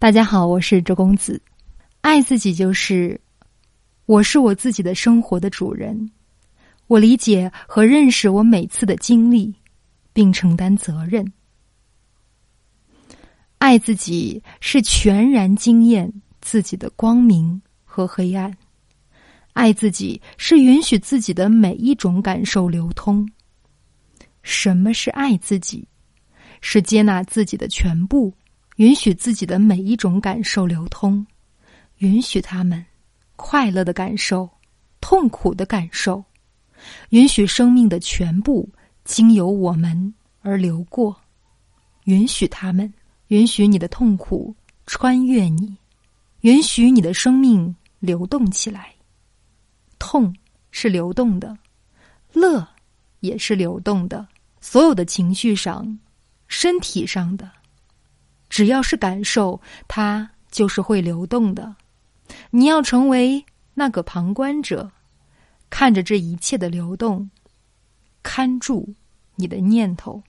大家好，我是周公子。爱自己就是我是我自己的生活的主人，我理解和认识我每次的经历，并承担责任。爱自己是全然经验自己的光明和黑暗，爱自己是允许自己的每一种感受流通。什么是爱自己？是接纳自己的全部。允许自己的每一种感受流通，允许他们快乐的感受、痛苦的感受，允许生命的全部经由我们而流过，允许他们，允许你的痛苦穿越你，允许你的生命流动起来。痛是流动的，乐也是流动的，所有的情绪上、身体上的。只要是感受，它就是会流动的。你要成为那个旁观者，看着这一切的流动，看住你的念头，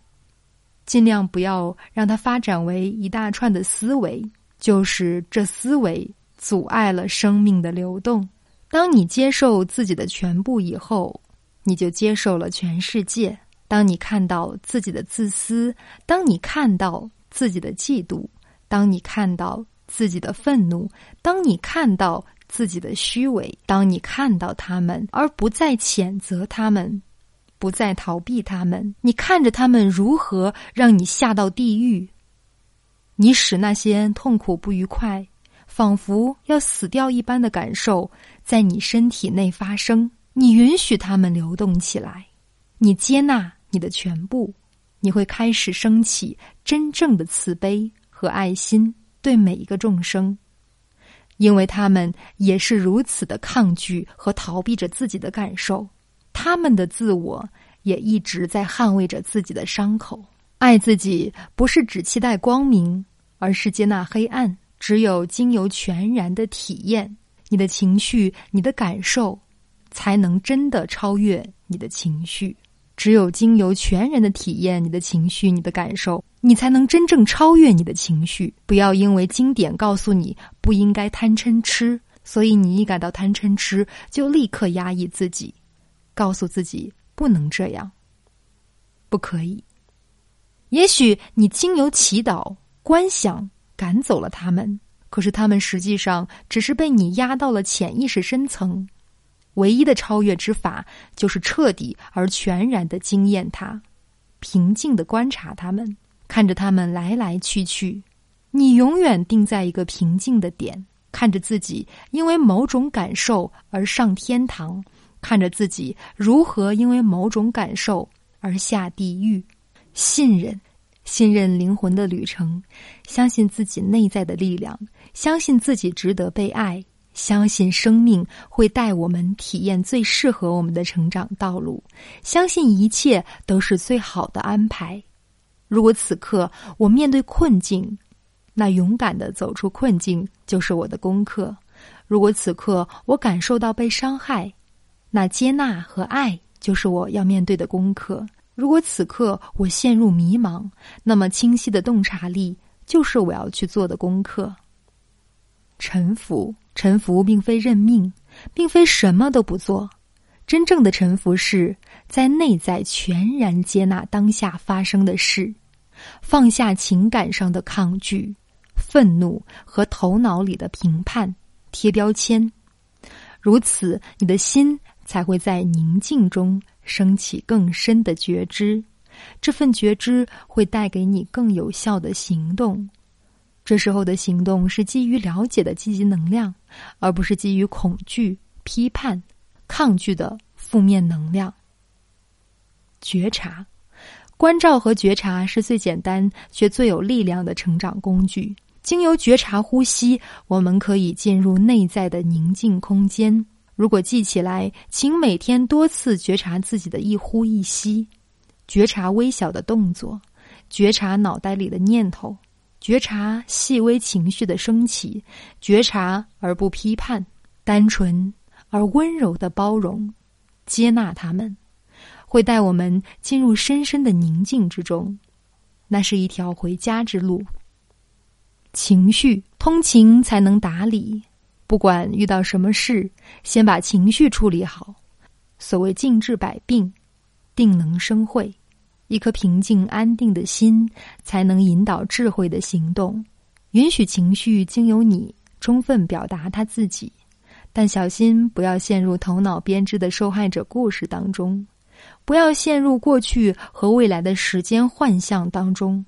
尽量不要让它发展为一大串的思维，就是这思维阻碍了生命的流动。当你接受自己的全部以后，你就接受了全世界。当你看到自己的自私，当你看到。自己的嫉妒，当你看到自己的愤怒，当你看到自己的虚伪，当你看到他们而不再谴责他们，不再逃避他们，你看着他们如何让你下到地狱，你使那些痛苦不愉快，仿佛要死掉一般的感受在你身体内发生，你允许他们流动起来，你接纳你的全部。你会开始升起真正的慈悲和爱心，对每一个众生，因为他们也是如此的抗拒和逃避着自己的感受，他们的自我也一直在捍卫着自己的伤口。爱自己不是只期待光明，而是接纳黑暗。只有经由全然的体验，你的情绪、你的感受，才能真的超越你的情绪。只有经由全然的体验你的情绪、你的感受，你才能真正超越你的情绪。不要因为经典告诉你不应该贪嗔痴，所以你一感到贪嗔痴就立刻压抑自己，告诉自己不能这样，不可以。也许你经由祈祷、观想赶走了他们，可是他们实际上只是被你压到了潜意识深层。唯一的超越之法，就是彻底而全然的惊艳它，平静的观察他们，看着他们来来去去。你永远定在一个平静的点，看着自己因为某种感受而上天堂，看着自己如何因为某种感受而下地狱。信任，信任灵魂的旅程，相信自己内在的力量，相信自己值得被爱。相信生命会带我们体验最适合我们的成长道路，相信一切都是最好的安排。如果此刻我面对困境，那勇敢的走出困境就是我的功课；如果此刻我感受到被伤害，那接纳和爱就是我要面对的功课；如果此刻我陷入迷茫，那么清晰的洞察力就是我要去做的功课。臣服。臣服并非认命，并非什么都不做。真正的臣服是在内在全然接纳当下发生的事，放下情感上的抗拒、愤怒和头脑里的评判、贴标签。如此，你的心才会在宁静中升起更深的觉知。这份觉知会带给你更有效的行动。这时候的行动是基于了解的积极能量，而不是基于恐惧、批判、抗拒的负面能量。觉察、关照和觉察是最简单却最有力量的成长工具。经由觉察呼吸，我们可以进入内在的宁静空间。如果记起来，请每天多次觉察自己的一呼一吸，觉察微小的动作，觉察脑袋里的念头。觉察细微情绪的升起，觉察而不批判，单纯而温柔的包容、接纳他们，会带我们进入深深的宁静之中。那是一条回家之路。情绪通情才能达理。不管遇到什么事，先把情绪处理好。所谓静治百病，定能生慧。一颗平静安定的心，才能引导智慧的行动。允许情绪经由你充分表达他自己，但小心不要陷入头脑编织的受害者故事当中，不要陷入过去和未来的时间幻象当中。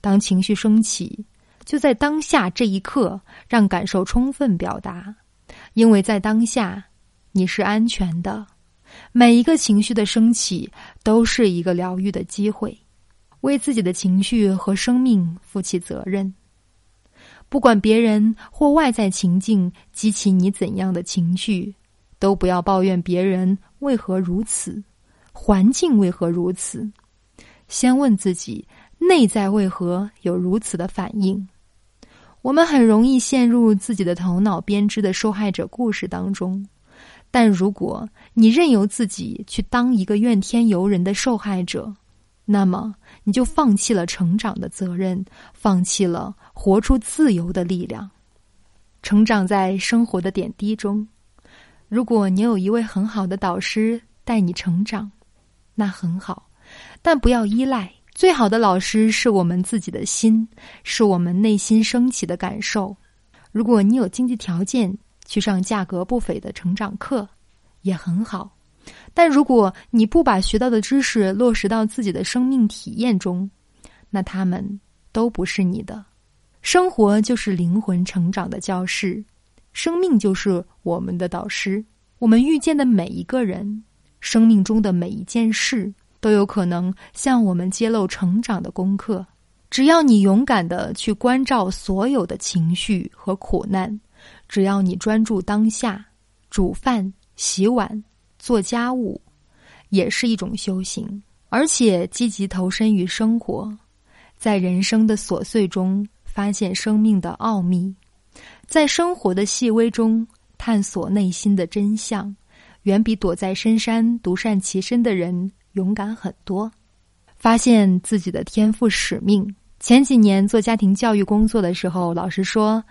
当情绪升起，就在当下这一刻，让感受充分表达，因为在当下你是安全的。每一个情绪的升起都是一个疗愈的机会，为自己的情绪和生命负起责任。不管别人或外在情境激起你怎样的情绪，都不要抱怨别人为何如此，环境为何如此。先问自己内在为何有如此的反应。我们很容易陷入自己的头脑编织的受害者故事当中。但如果你任由自己去当一个怨天尤人的受害者，那么你就放弃了成长的责任，放弃了活出自由的力量。成长在生活的点滴中。如果你有一位很好的导师带你成长，那很好，但不要依赖。最好的老师是我们自己的心，是我们内心升起的感受。如果你有经济条件，去上价格不菲的成长课，也很好，但如果你不把学到的知识落实到自己的生命体验中，那他们都不是你的。生活就是灵魂成长的教室，生命就是我们的导师。我们遇见的每一个人，生命中的每一件事，都有可能向我们揭露成长的功课。只要你勇敢的去关照所有的情绪和苦难。只要你专注当下，煮饭、洗碗、做家务，也是一种修行。而且积极投身于生活，在人生的琐碎中发现生命的奥秘，在生活的细微中探索内心的真相，远比躲在深山独善其身的人勇敢很多。发现自己的天赋使命。前几年做家庭教育工作的时候，老师说。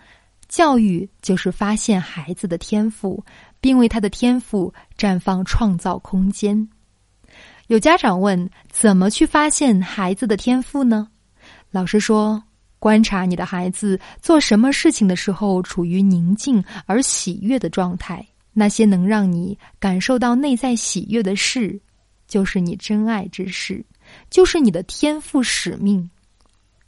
教育就是发现孩子的天赋，并为他的天赋绽放创造空间。有家长问：怎么去发现孩子的天赋呢？老师说：观察你的孩子做什么事情的时候处于宁静而喜悦的状态，那些能让你感受到内在喜悦的事，就是你真爱之事，就是你的天赋使命。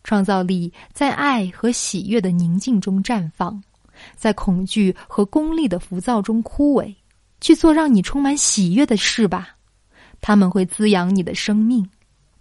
创造力在爱和喜悦的宁静中绽放，在恐惧和功利的浮躁中枯萎。去做让你充满喜悦的事吧，他们会滋养你的生命。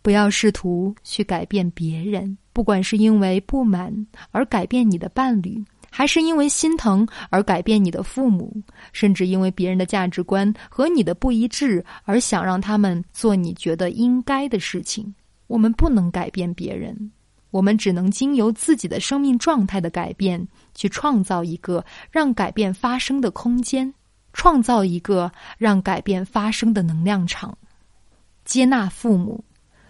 不要试图去改变别人，不管是因为不满而改变你的伴侣，还是因为心疼而改变你的父母，甚至因为别人的价值观和你的不一致而想让他们做你觉得应该的事情。我们不能改变别人。我们只能经由自己的生命状态的改变，去创造一个让改变发生的空间，创造一个让改变发生的能量场。接纳父母，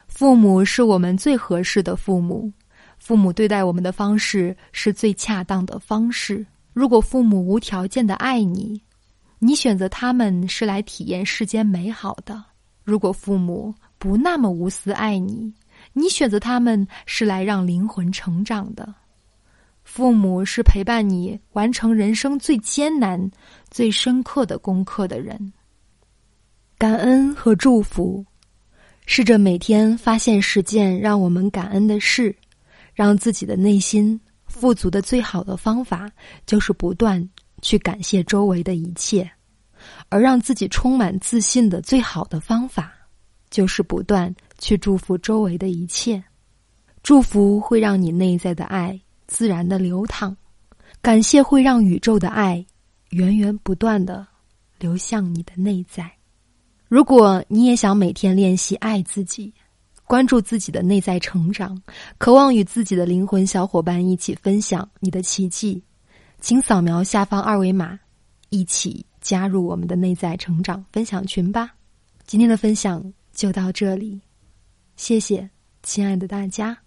父母是我们最合适的父母，父母对待我们的方式是最恰当的方式。如果父母无条件的爱你，你选择他们是来体验世间美好的；如果父母不那么无私爱你，你选择他们是来让灵魂成长的，父母是陪伴你完成人生最艰难、最深刻的功课的人。感恩和祝福，试着每天发现十件让我们感恩的事，让自己的内心富足的最好的方法，就是不断去感谢周围的一切；而让自己充满自信的最好的方法，就是不断。去祝福周围的一切，祝福会让你内在的爱自然的流淌，感谢会让宇宙的爱源源不断的流向你的内在。如果你也想每天练习爱自己，关注自己的内在成长，渴望与自己的灵魂小伙伴一起分享你的奇迹，请扫描下方二维码，一起加入我们的内在成长分享群吧。今天的分享就到这里。谢谢，亲爱的大家。